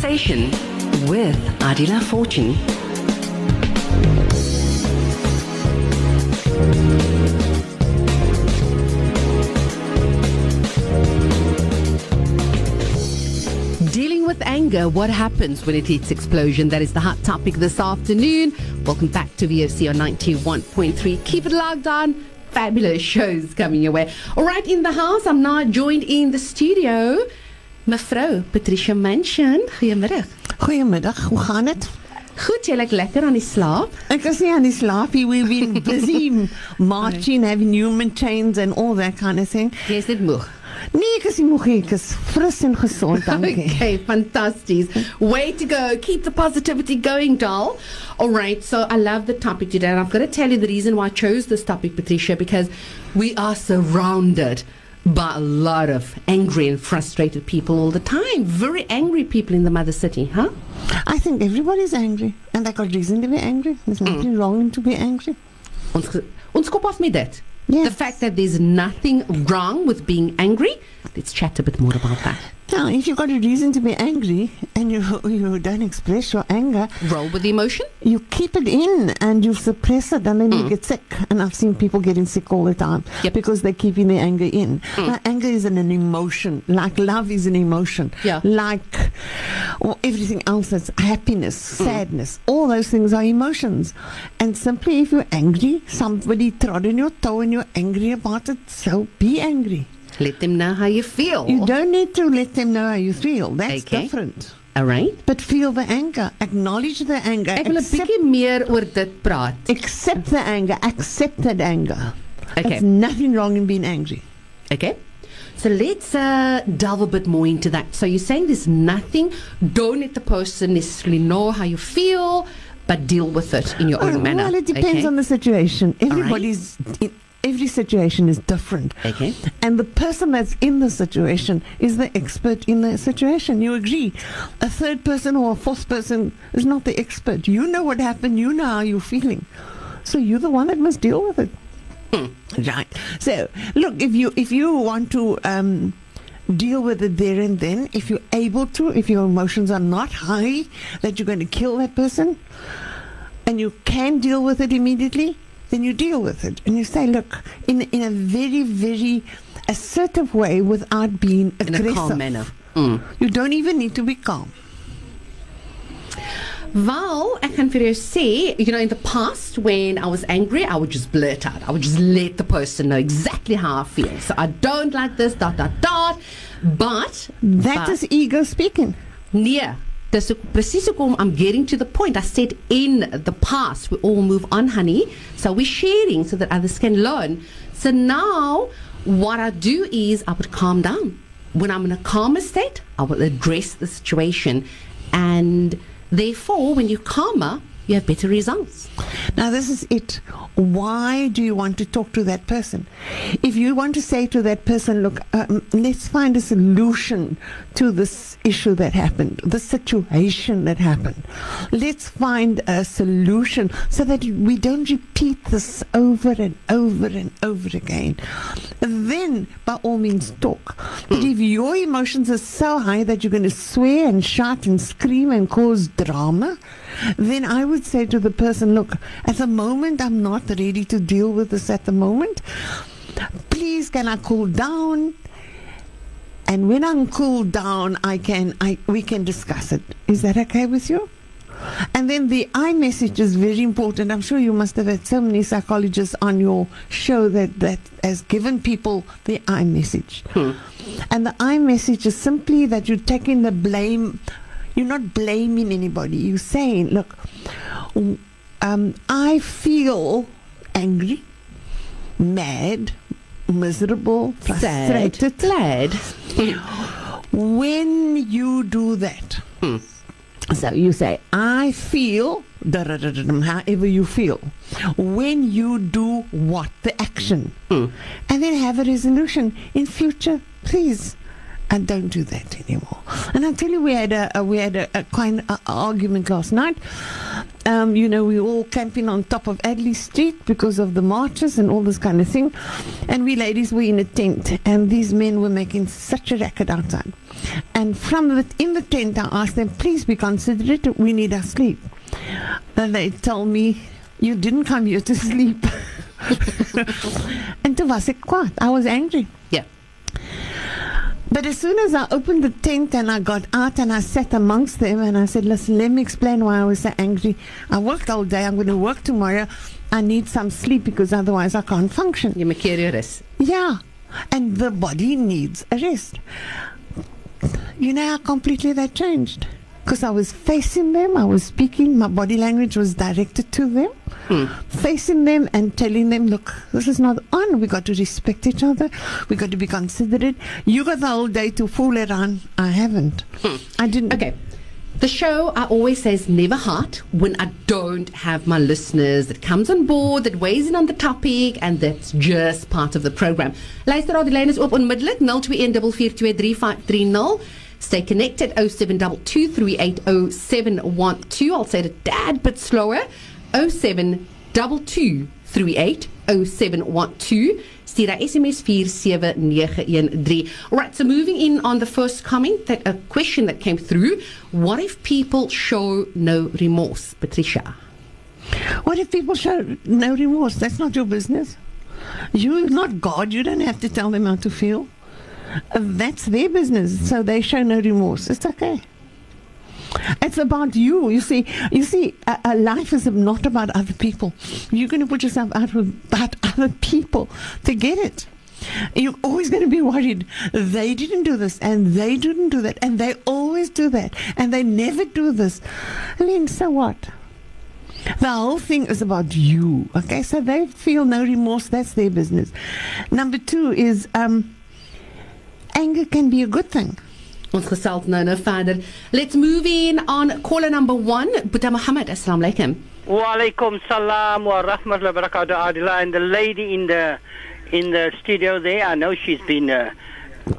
Conversation with Adila Fortune. Dealing with anger, what happens when it hits explosion? That is the hot topic this afternoon. Welcome back to VOC on 91.3. Keep it logged on. Fabulous shows coming your way. All right, in the house, I'm now joined in the studio. Mevrou Patricia Manshon. Goeiemiddag. Goedemiddag, hoe gaan het? Goed, jy lyk lekker aan die slaap. Ek is nie aan die slaapie. We've been busy marching, having human chains and all that kind of thing. Jy's net moeg. Nee, ek is nie moeg nie. Ek is fris en gezond, dankie. Okay, fantastic. Way to go. Keep the positivity going, doll. All right, so I love the topic today. And I've got to tell you the reason why I chose this topic, Patricia, because we are surrounded by a lot of angry and frustrated people all the time. Very angry people in the mother city, huh? I think everybody's angry. And they got reason to be angry. There's mm. nothing wrong to be angry. Ons, ons kop af met dit. Yes. The fact that there's nothing wrong with being angry. Let's chat a bit more about that. Now, if you've got a reason to be angry and you, you don't express your anger, Roll with the emotion. you keep it in and you suppress it and then you mm. get sick. And I've seen people getting sick all the time Yep. because they're keeping their anger in. Mm. Now, anger is an, an emotion, like love is an emotion, Yeah. like well, everything else that's happiness, mm. sadness, all those things are emotions. And simply, if you're angry, somebody trod on your toe and you're angry about it, so be angry. Let them know how you feel. You don't need to let them know how you feel. That's Okay. different. All right. But feel the anger, acknowledge the anger, Ek wil 'n bietjie meer oor dit praat. accept the anger, accept that anger. Okay. There's nothing wrong in being angry. Okay. So let's uh, delve a bit more into that. So you're saying there's nothing, don't let the person necessarily know how you feel, but deal with it in your own Uh, manner. Well, it depends okay? on the situation. Everybody's every situation is different. Okay. And the person that's in the situation is the expert in the situation. You agree. A third person or a fourth person is not the expert. You know what happened, you know how you're feeling. So you're the one that must deal with it. Right. So look, if you if you want to um, deal with it there and then, if you're able to, if your emotions are not high that you're going to kill that person, and you can deal with it immediately, then you deal with it and you say, look, in in a very very assertive way without being aggressive. In a calm manner. Mm. You don't even need to be calm. Wel, ek kan vir jou sê, you know, in the past when I was angry, I would just blurt out. I would just let the person know exactly how I feel. So I don't like this, dot, dot, dot. But, That but is ego speaking. Nee, presies hoekom I'm getting to the point. I said in the past we all move on, honey. So we're sharing so that others can learn. So now what I do is I would calm down. When I'm in a calmer state, I will address the situation and therefore when you're calmer, you have better results. Now, this is it. Why do you want to talk to that person? If you want to say to that person, look, um, let's find a solution to this issue that happened, the situation that happened. Let's find a solution so that we don't repeat this over and over and over again. Then, by all means, talk. But if your emotions are so high that you're going to swear and shout and scream and cause drama, then I would say to the person, look, at the moment, I'm not ready to deal with this at the moment. Please, can I cool down? And when I'm cooled down, I can, I, we can discuss it. Is that okay with you? And then the I message is very important. I'm sure you must have had so many psychologists on your show that, that has given people the I message. And the I message is simply that you're taking the blame. You're not blaming anybody. You're saying, look, um, I feel angry, mad, miserable, Sad, frustrated. glad. When you do that, so you say, I feel, however you feel, when you do what? The action. Hmm. And then have a resolution. In future, please. And don't do that anymore. And I'll tell you, we had a, a we had a, a kind of argument last night. um, you know, we were all camping on top of Adderley Street because of the marches and all this kind of thing. And we ladies were in a tent, and these men were making such a racket outside. And from the, in the tent, I asked them, please be considerate, we need our sleep. And they told me, you didn't come here to sleep. and toen was ik kwaad. I was angry. Yeah. But as soon as I opened the tent and I got out and I sat amongst them and I said, listen, let me explain why I was so angry. I worked all day. I'm going to work tomorrow. I need some sleep because otherwise I can't function. Moet keer jou rus. Yeah. And the body needs a rest. You know how completely that changed? Because I was facing them, I was speaking, my body language was directed to them, hmm. facing them and telling them, look, this is not on. We got to respect each other. We got to be considerate. You got the whole day to fool around. I haven't. Hmm. I didn't. Okay. The show, I always say, is never hot when I don't have my listeners that comes on board, that weighs in on the topic, and that's just part of the program. Luisteraar, die lyn is oop onmiddellik 0214423530. Stay connected 0722380712. I'll say it a tad bit slower. 0722380712. Stuur hy SMS 47913. Right, so moving in on the first comment, that a question that came through. What if people show no remorse, Patricia? What if people show no remorse? That's not your business. You're not God. You don't have to tell them how to feel. That's their business. So they show no remorse. It's okay. It's about you. You see, you see, a, a life is not about other people. You're going to put yourself out about other people to get it. You're always going to be worried. They didn't do this, and they didn't do that, and they always do that, and they never do this. I mean, so what? The whole thing is about you. Okay, so they feel no remorse. That's their business. Number two is um, anger can be a good thing. Ons gesels nou nou verder. Let's move in on caller number 1, Buddha Muhammad. Assalamu alaikum. Walaikum salam wa rahmatullahi wa barakatuh, Adila. And the lady in the in the studio there, I know she's been uh,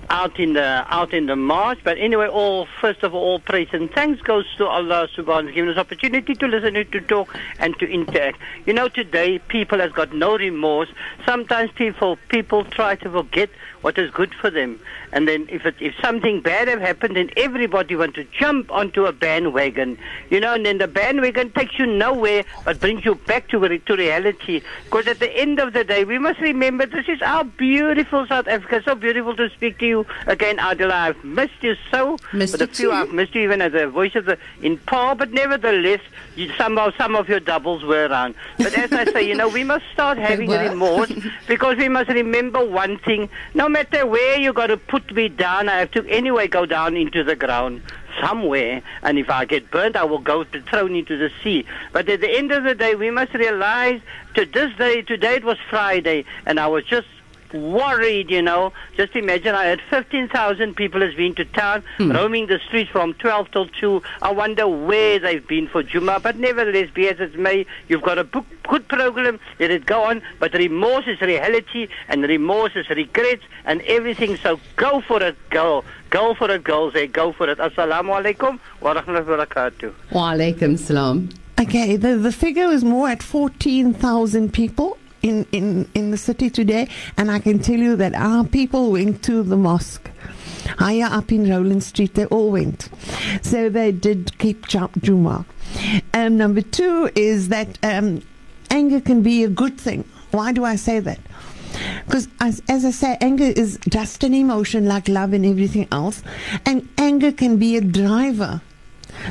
out in the out in the march. But anyway, all first of all, praise and thanks goes to Allah Subhanahu wa Taala giving us opportunity to listen to talk and to interact. You know, today people has got no remorse. Sometimes people people try to forget what is good for them. And then if it, if something bad have happened, then everybody want to jump onto a bandwagon, you know, and then the bandwagon takes you nowhere but brings you back to re- to reality. Because at the end of the day, we must remember this is our beautiful South Africa. So beautiful to speak to you again, Adila. I've missed you so. Missed but you a few too. I've missed you even as a voice of the in par, but nevertheless, you, somehow some of your doubles were around. But as I say, you know, we must start having remorse because we must remember one thing: no matter where you got to put me down, I have to anyway go down into the ground somewhere. And if I get burnt, I will go be thrown into the sea. But at the end of the day, we must realize to this day, today it was Friday, and I was just worried, you know. Just imagine I had 15,000 people has been to town, hmm. roaming the streets from 12 till 2. I wonder where they've been for Juma. But nevertheless, be as it may, you've got a book, good program, let it go on. But remorse is reality, and remorse is regret, and everything. So go for it, girl. Go for it, girls. Hey, go for it. Assalamu alaikum wa rahmatullahi wa barakatuh. Wa alaikum salam. Okay, the, the figure is more at 14,000 people in, in, in the city today, and I can tell you that our people went to the mosque. Higher up in Roeland Street, they all went. So they did keep Ju- Juma. Um, number two is that um, anger can be a good thing. Why do I say that? Because, as, as I say, anger is just an emotion like love and everything else. And anger can be a driver.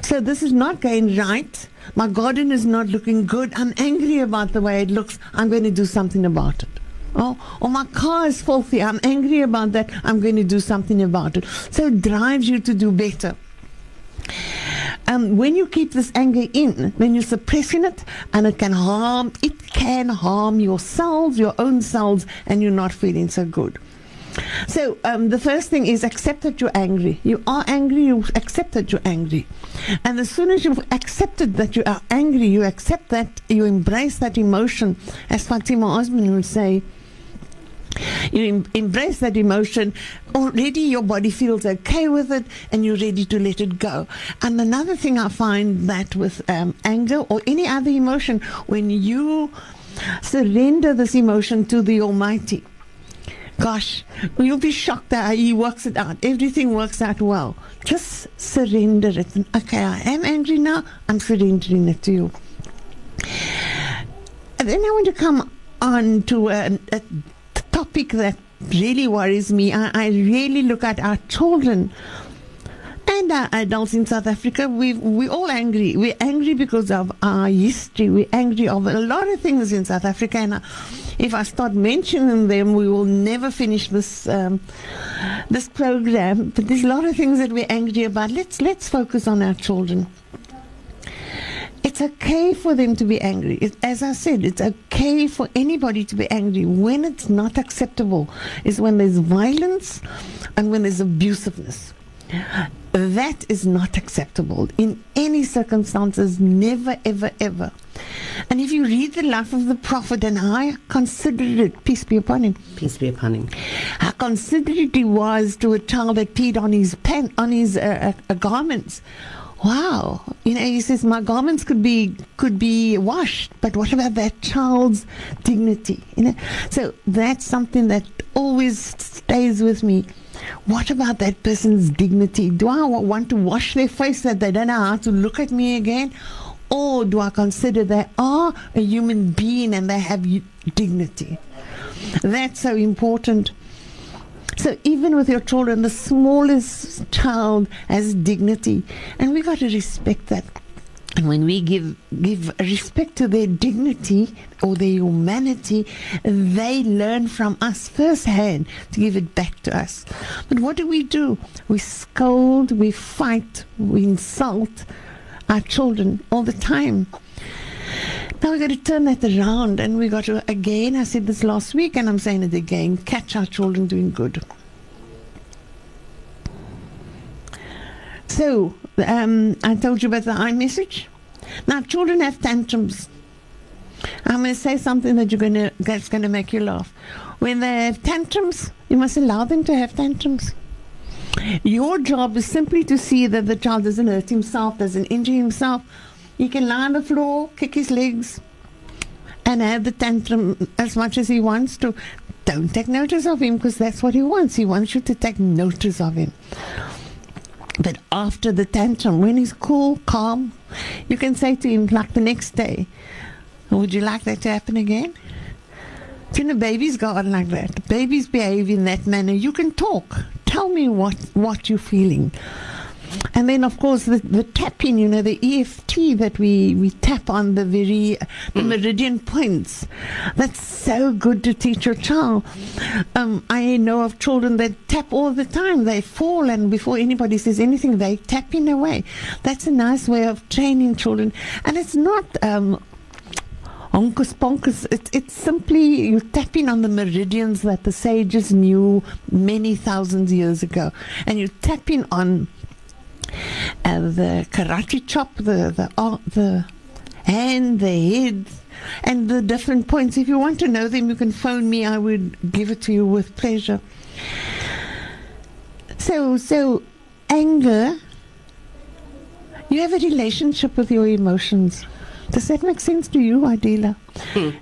So this is not going right. My garden is not looking good. I'm angry about the way it looks. I'm going to do something about it. Oh, or my car is filthy. I'm angry about that. I'm going to do something about it. So it drives you to do better. Um, when you keep this anger in, when you're suppressing it, and it can harm. It can harm your cells, your own cells, and you're not feeling so good. So um, the first thing is accept that you're angry. You are angry. You accept that you're angry, and as soon as you've accepted that you are angry, you accept that you embrace that emotion. As Fatima Osman would say, You em- embrace that emotion. Already your body feels okay with it and you're ready to let it go. And another thing I find that with um, anger or any other emotion, when you surrender this emotion to the Almighty, gosh, you'll be shocked that He works it out. Everything works out well. Just surrender it. Okay, I am angry now. I'm surrendering it to you. And then I want to come on to a, a topic that really worries me. I, I really look at our children and our adults in South Africa. We we're all angry. We're angry because of our history. We're angry of a lot of things in South Africa. And uh, if I start mentioning them, we will never finish this um, this program. But there's a lot of things that we're angry about. Let's let's focus on our children. It's okay for them to be angry. It, as I said, it's okay for anybody to be angry. When it's not acceptable is when there's violence and when there's abusiveness. That is not acceptable in any circumstances, never, ever, ever. And if you read the life of the Prophet, and I considered it, peace be upon him, Peace be upon him. how considerate he was to a child that peed on his pen, on his uh, uh, garments. Wow, you know, he says my garments could be could be washed, but what about that child's dignity? You know, so that's something that always stays with me. What about that person's dignity? Do I want to wash their face that they don't know how to look at me again? Or do I consider they are a human being and they have dignity? That's so important. So even with your children, the smallest child has dignity, and we got to respect that. And when we give give respect to their dignity or their humanity, they learn from us firsthand to give it back to us. But what do we do? We scold, we fight, we insult our children all the time. Now we've got to turn that around and we've got to, again, I said this last week and I'm saying it again, catch our children doing good. So, um, I told you about the I message. Now, children have tantrums. I'm going to say something that you're going to that's going to make you laugh. When they have tantrums, you must allow them to have tantrums. Your job is simply to see that the child doesn't hurt himself, doesn't injure himself. He can lie on the floor, kick his legs, and have the tantrum as much as he wants to. Don't take notice of him because that's what he wants. He wants you to take notice of him. But after the tantrum, when he's cool, calm, you can say to him, like the next day, Would you like that to happen again? You know, babies go on like that. Babies behave in that manner. You can talk. Tell me what, what you're feeling. And then, of course, the, the tapping, you know, the EFT that we, we tap on the very the meridian points. That's so good to teach your child. Um, I know of children that tap all the time. They fall, and before anybody says anything, they tap in away. That's a nice way of training children. And it's not um, Onkus ponkus. It, it's simply you tapping on the meridians that the sages knew many thousands years ago, and you're tapping on uh, the karate chop, the the uh, the hand, the head, and the different points. If you want to know them, you can phone me. I would give it to you with pleasure. So so anger. You have a relationship with your emotions. Does that make sense to you, Adila?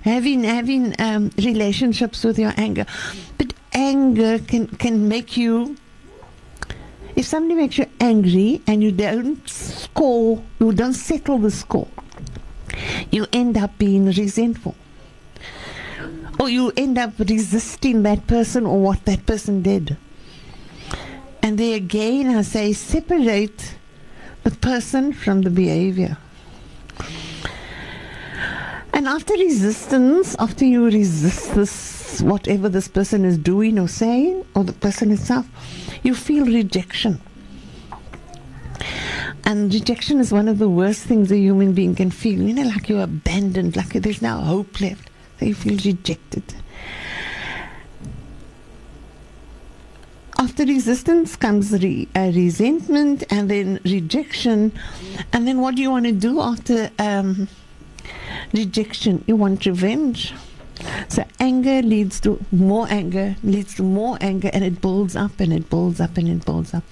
Having having um, relationships with your anger, but anger can can make you. If somebody makes you angry and you don't score, you don't settle the score, you end up being resentful, or you end up resisting that person or what that person did. And there again, I say separate the person from the behavior. And after resistance, after you resist this, whatever this person is doing or saying, or the person itself, you feel rejection. And rejection is one of the worst things a human being can feel. You know, like you're abandoned, like there's no hope left. So you feel rejected. After resistance comes re- uh, resentment and then rejection. And then what do you want to do after um, rejection? You want revenge. So anger leads to more anger, leads to more anger, and it builds up and it builds up and it builds up.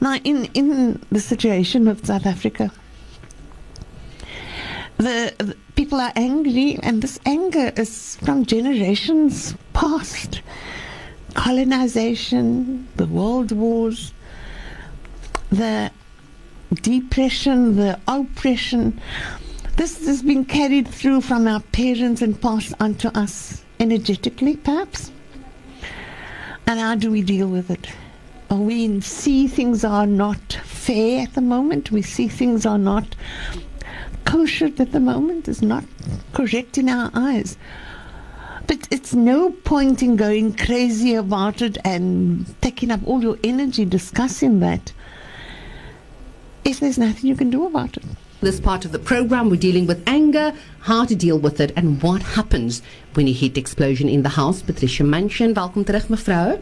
Now, in, in the situation of South Africa, the, the people are angry, and this anger is from generations past. Colonization, the world wars, the depression, the oppression. This has been carried through from our parents and passed on to us energetically, perhaps. And how do we deal with it? We see things are not fair at the moment. We see things are not kosher at the moment. It's not correct in our eyes. But it's no point in going crazy about it and taking up all your energy discussing that if there's nothing you can do about it. This part of the program, we're dealing with anger, how to deal with it, and what happens when you hit explosion in the house. Patricia Manshon, welcome terug, mevrouw.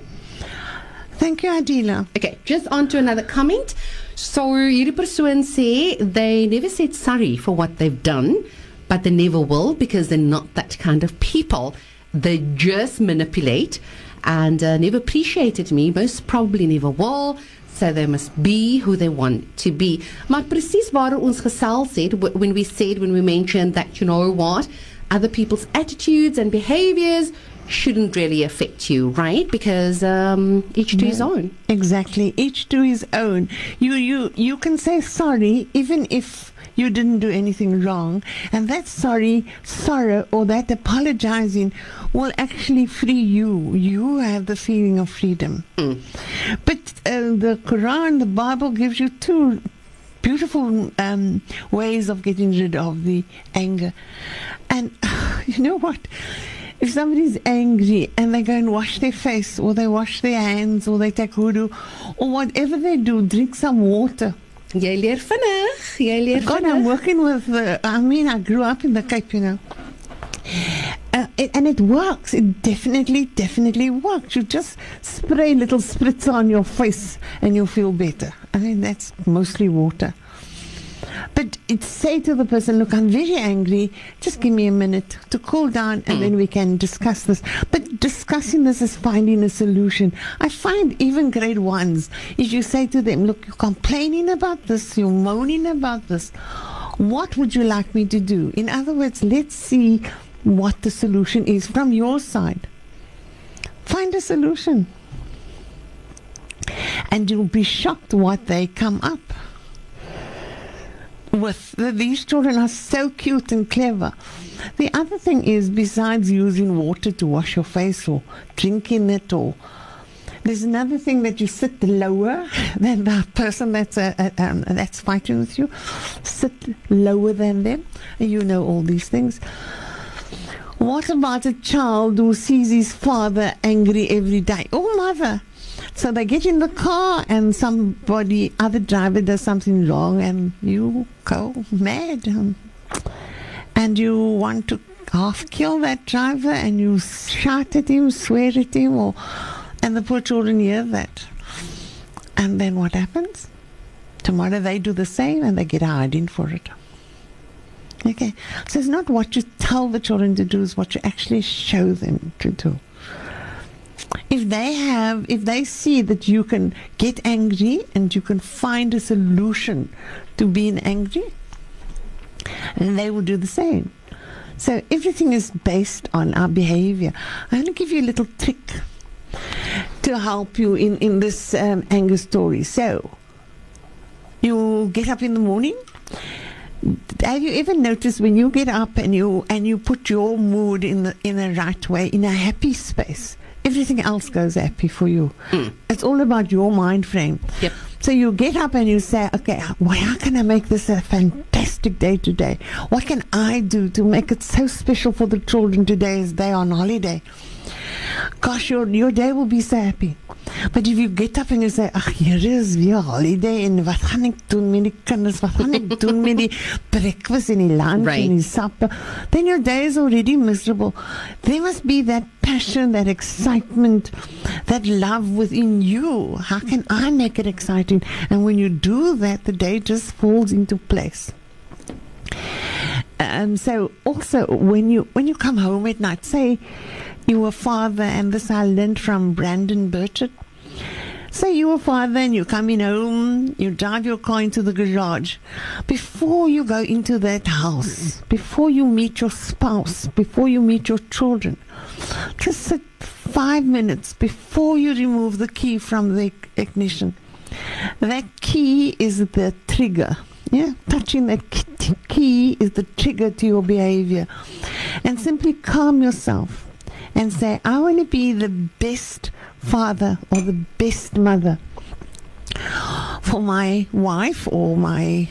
Thank you, Adila. Okay, just on to another comment. So, hierdie persoon sê they never said sorry for what they've done, but they never will because they're not that kind of people. They just manipulate and uh, never appreciated me, most probably never will. So they must be who they want to be. Maar presies waar ons gesels het when we said when we mentioned that you know what other people's attitudes and behaviors shouldn't really affect you, right? Because um, each to his own. Exactly. Each to his own. You you you can say sorry even if you didn't do anything wrong, and that sorry, sorrow, or that apologizing will actually free you. You have the feeling of freedom. But uh, the Quran, the Bible, gives you two beautiful um, ways of getting rid of the anger. And you know what? If somebody's angry and they go and wash their face, or they wash their hands, or they take wudu, or whatever they do, drink some water. Jy leer vinnig, jy leer God, I'm working with. Uh, I mean, I grew up in the Cape, you know. Uh, it, and it works. It definitely, definitely works. You just spray little spritz on your face and you'll feel better. I mean, that's mostly water. But it say to the person, look, I'm very angry. Just give me a minute to cool down and then we can discuss this. But discussing this is finding a solution. I find even grade ones, if you say to them, look, you're complaining about this, you're moaning about this. What would you like me to do? In other words, let's see what the solution is from your side. Find a solution. And you'll be shocked what they come up with. These children are so cute and clever. The other thing is, besides using water to wash your face or drinking it, or there's another thing that you sit lower than the person that's uh, uh, um, that's fighting with you. Sit lower than them. You know all these things. What about a child who sees his father angry every day? Oh, mother. So they get in the car and somebody, other driver does something wrong and you go mad. And you want to half kill that driver and you shout at him, swear at him, or, and the poor children hear that. And then what happens? Tomorrow they do the same and they get hiding for it. Okay. So it's not what you tell the children to do, it's what you actually show them to do. If they have, if they see that you can get angry and you can find a solution to being angry, then they will do the same. So everything is based on our behavior. I'm going to give you a little trick to help you in, in this um, anger story. So you get up in the morning have you ever noticed when you get up and you and you put your mood in the in the right way in a happy space everything else goes happy for you it's all about your mind frame Yep. So you get up and you say okay well, how can i make this a fantastic day today? What can i do to make it so special for the children today as they are on holiday gosh your your day will be so happy. But if you get up and you say ag hier is weer holiday en wat gaan ek doen met die kinders? Wat gaan ek doen met die breakfast en die lunch Right. en die supper? Then your day is already miserable. There must be that passion that excitement that love within you. How can i make it exciting? And when you do that the day just falls into place. Um, so also when you when you come home at night, say you were father, and this I learned from Brendon Burchard. Say you were father and you come in home, you drive your car into the garage. Before you go into that house, before you meet your spouse, before you meet your children, just sit five minutes before you remove the key from the ignition. That key is the trigger. Yeah, touching that key is the trigger to your behavior. And simply calm yourself and say, I want to be the best father or the best mother for my wife or my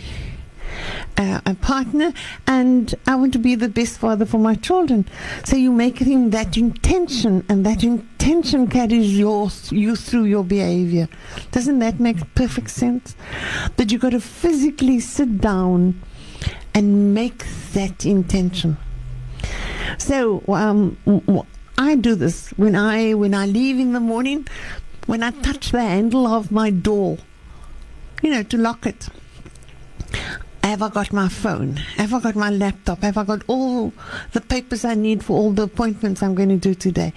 uh, a partner, and I want to be the best father for my children. So you make him that intention, and that intention carries your, you through your behavior. Doesn't that make perfect sense? That you've got to physically sit down and make that intention. So um, I do this when I when I leave in the morning, when I touch the handle of my door, you know, to lock it. Have I got my phone? Have I got my laptop? Have I got all the papers I need for all the appointments I'm going to do today?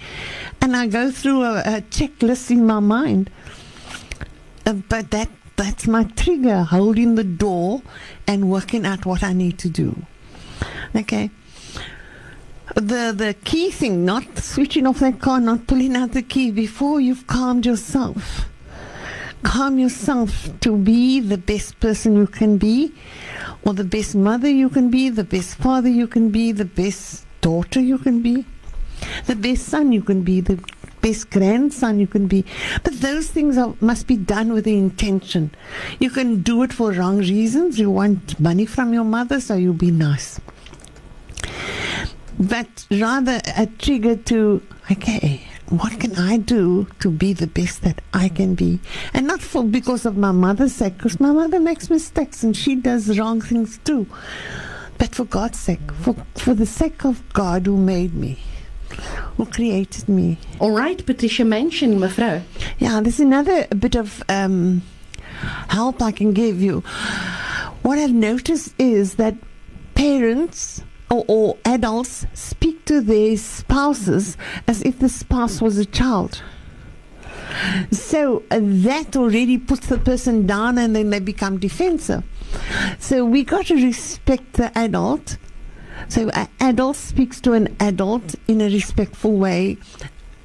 And I go through a, a checklist in my mind. Uh, but that that's my trigger, holding the door and working out what I need to do. Okay. The the key thing, not switching off that car, not pulling out the key before you've calmed yourself. Calm yourself to be the best person you can be or the best mother you can be, the best father you can be, the best daughter you can be, the best son you can be, the best grandson you can be. But those things are, must be done with the intention. You can do it for wrong reasons. You want money from your mother, so you'll be nice. But rather a trigger to, okay, what can I do to be the best that I can be? And not for because of my mother's sake, because my mother makes mistakes and she does wrong things too. But for God's sake, for, for the sake of God who made me, who created me. All right, Patricia Manshon, mevrouw. Yeah, there's another bit of um, help I can give you. What I've noticed is that parents or, or adults speak to their spouses as if the spouse was a child. So uh, that already puts the person down and then they become defensive. So we got to respect the adult. So an adult speaks to an adult in a respectful way.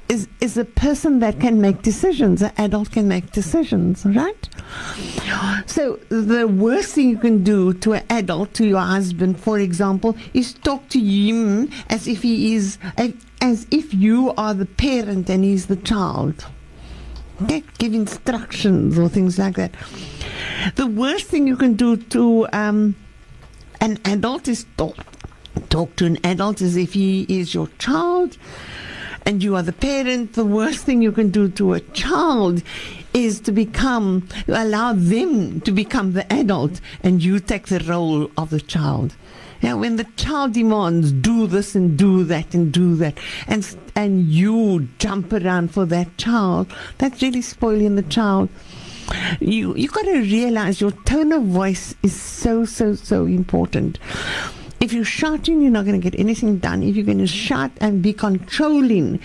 Is is a person that can make decisions. An adult can make decisions, right? So the worst thing you can do to an adult, to your husband, for example, is talk to him as if he is, as if you are the parent and he's the child. Okay? Give instructions or things like that. The worst thing you can do to um, an adult is talk. Talk to an adult as if he is your child and you are the parent, the worst thing you can do to a child is to become, allow them to become the adult and you take the role of the child. Now, when the child demands do this and do that and do that, and and you jump around for that child, that's really spoiling the child. You you got to realize your tone of voice is so so so important. If you're shouting, you're not going to get anything done. If you're going to shout and be controlling,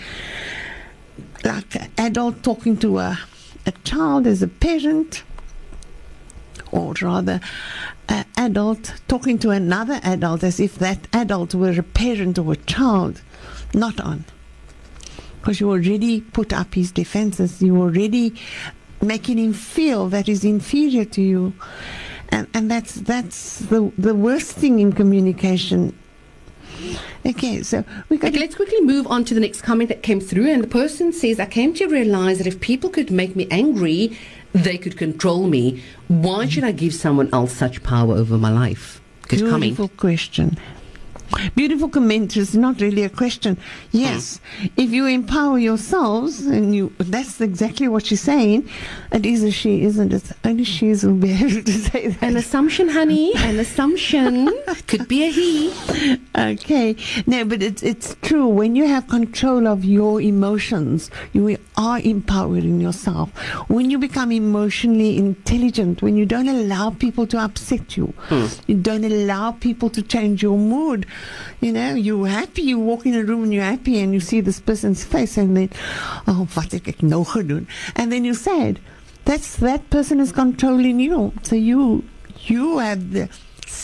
like an adult talking to a a child as a parent, or rather, an adult talking to another adult as if that adult were a parent or a child, not on. Because you already put up his defenses, you already making him feel that he's inferior to you. And, and that's that's the the worst thing in communication Okay, so we got. Okay, let's quickly move on to the next comment that came through, and the person says, "I came to realize that if people could make me angry, they could control me. Why should I give someone else such power over my life?" Good Beautiful comment. question. Beautiful comment. It's not really a question. Yes, hmm. if you empower yourselves, and you that's exactly what she's saying. It is a she, isn't it? Only she will be able to say that. An assumption, honey. An assumption. Could be a he. Okay. No, but it's it's true. When you have control of your emotions, you are empowering yourself. When you become emotionally intelligent, when you don't allow people to upset you, hmm. you don't allow people to change your mood. You know, you're happy. You walk in a room and you're happy, and you see this person's face, and then, oh, wat heb ik nou gedoen? And then you're sad. That's that person is controlling you. So you you have the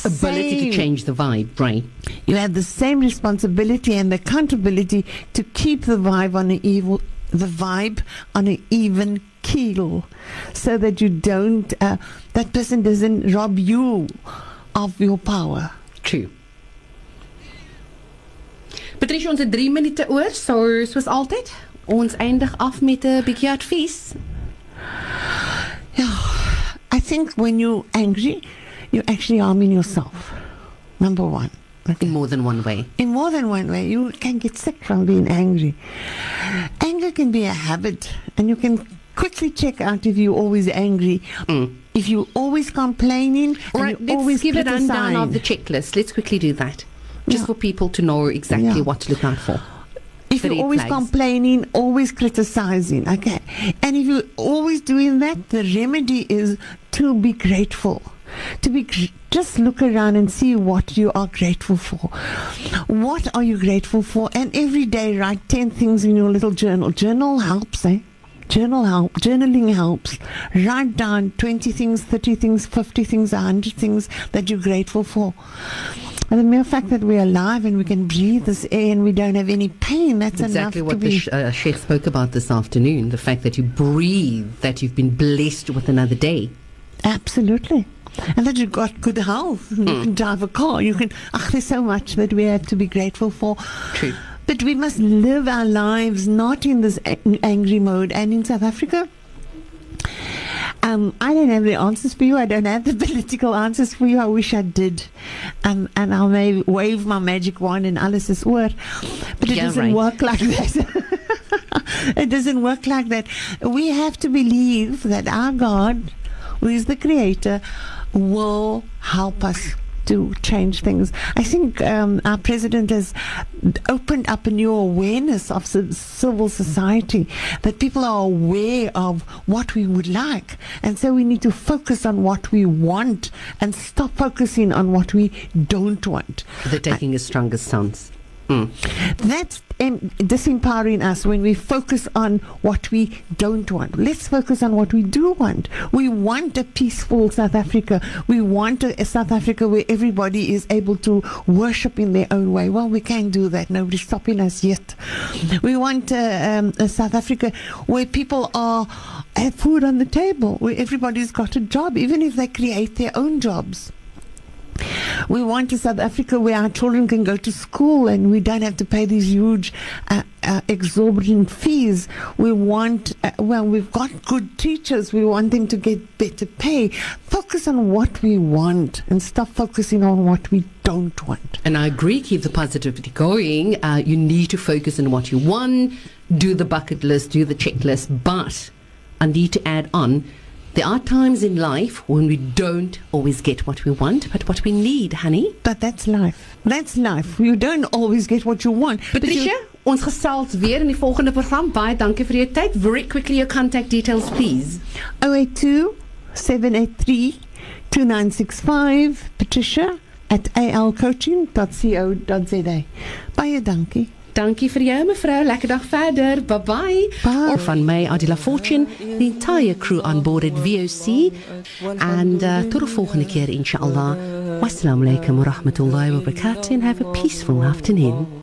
Ability same- to change the vibe, right? you have the same responsibility and accountability to keep the vibe on an evil, the vibe on an even keel, so that you don't, uh, that person doesn't rob you of your power. True. Patricia, ons het 3 minute oor, so soos altyd. Ons eindig af met 'n bietjie advies. I think when you're angry, you're actually harming yourself. Number one. In more than one way. in more than one way. You can get sick from being angry. Anger can be a habit, and you can quickly check out if you're always angry. Mm. If you're always complaining, All and right, you let's always give a rundown of the checklist. Let's quickly do that. Just Yeah. for people to know exactly Yeah. what to look out for. if you're always complaining, always criticizing, okay, and if you're always doing that, the remedy is to be grateful. To be gr- just look around and see what you are grateful for. What are you grateful for? And every day write ten things in your little journal. Journal helps, eh? Journal help. Journaling helps. Write down twenty things, thirty things, fifty things, hundred things that you're grateful for. And the mere fact that we're alive and we can breathe this air and we don't have any pain, that's Exactly enough what to the sh- uh, Sheikh spoke about this afternoon. The fact that you breathe, that you've been blessed with another day. Absolutely. And that you've got good health. You can drive a car. You can. Ach, there's so much that we have to be grateful for. True. But we must live our lives not in this ang- angry mode. And in South Africa, um, I don't have the answers for you. I don't have the political answers for you. I wish I did. Um, and I may wave my magic wand and alles is oor. But it Yeah, doesn't right. work like that. it doesn't work like that. We have to believe that our God, who is the creator, will help us to change things. I think um, our president has opened up a new awareness of civil society, that people are aware of what we would like. And so we need to focus on what we want and stop focusing on what we don't want. They're taking a stronger stance. Mm. That's um, disempowering us when we focus on what we don't want. Let's focus on what we do want. We want a peaceful South Africa. We want a, a South Africa where everybody is able to worship in their own way. Well, we can't do that. Nobody's stopping us yet. We want uh, um, a South Africa where people are have food on the table, where everybody's got a job, even if they create their own jobs. We want a South Africa where our children can go to school and we don't have to pay these huge, uh, uh, exorbitant fees. We want, uh, well, we've got good teachers. We want them to get better pay. Focus on what we want and stop focusing on what we don't want. And I agree, keep the positivity going. Uh, you need to focus on what you want, do the bucket list, do the checklist. But I need to add on there are times in life when we don't always get what we want, but what we need, honey. But that's life. That's life. You don't always get what you want. but you- Patricia, ons gesels weer in die volgende program. Baie dankie vir jou tyd. Very quickly your contact details, please. 082 783 2965 Patricia at alcoaching.co.za. Baie dankie. Dankie vir jou mevrou. Lekker dag verder. Bye bye. Bye. Or van my Adila Fortune, the entire crew on board at VOC. And uh, tot de volgende keer inshallah. Wassalamu alaikum wa rahmatullahi wa barakatuh and have a peaceful afternoon.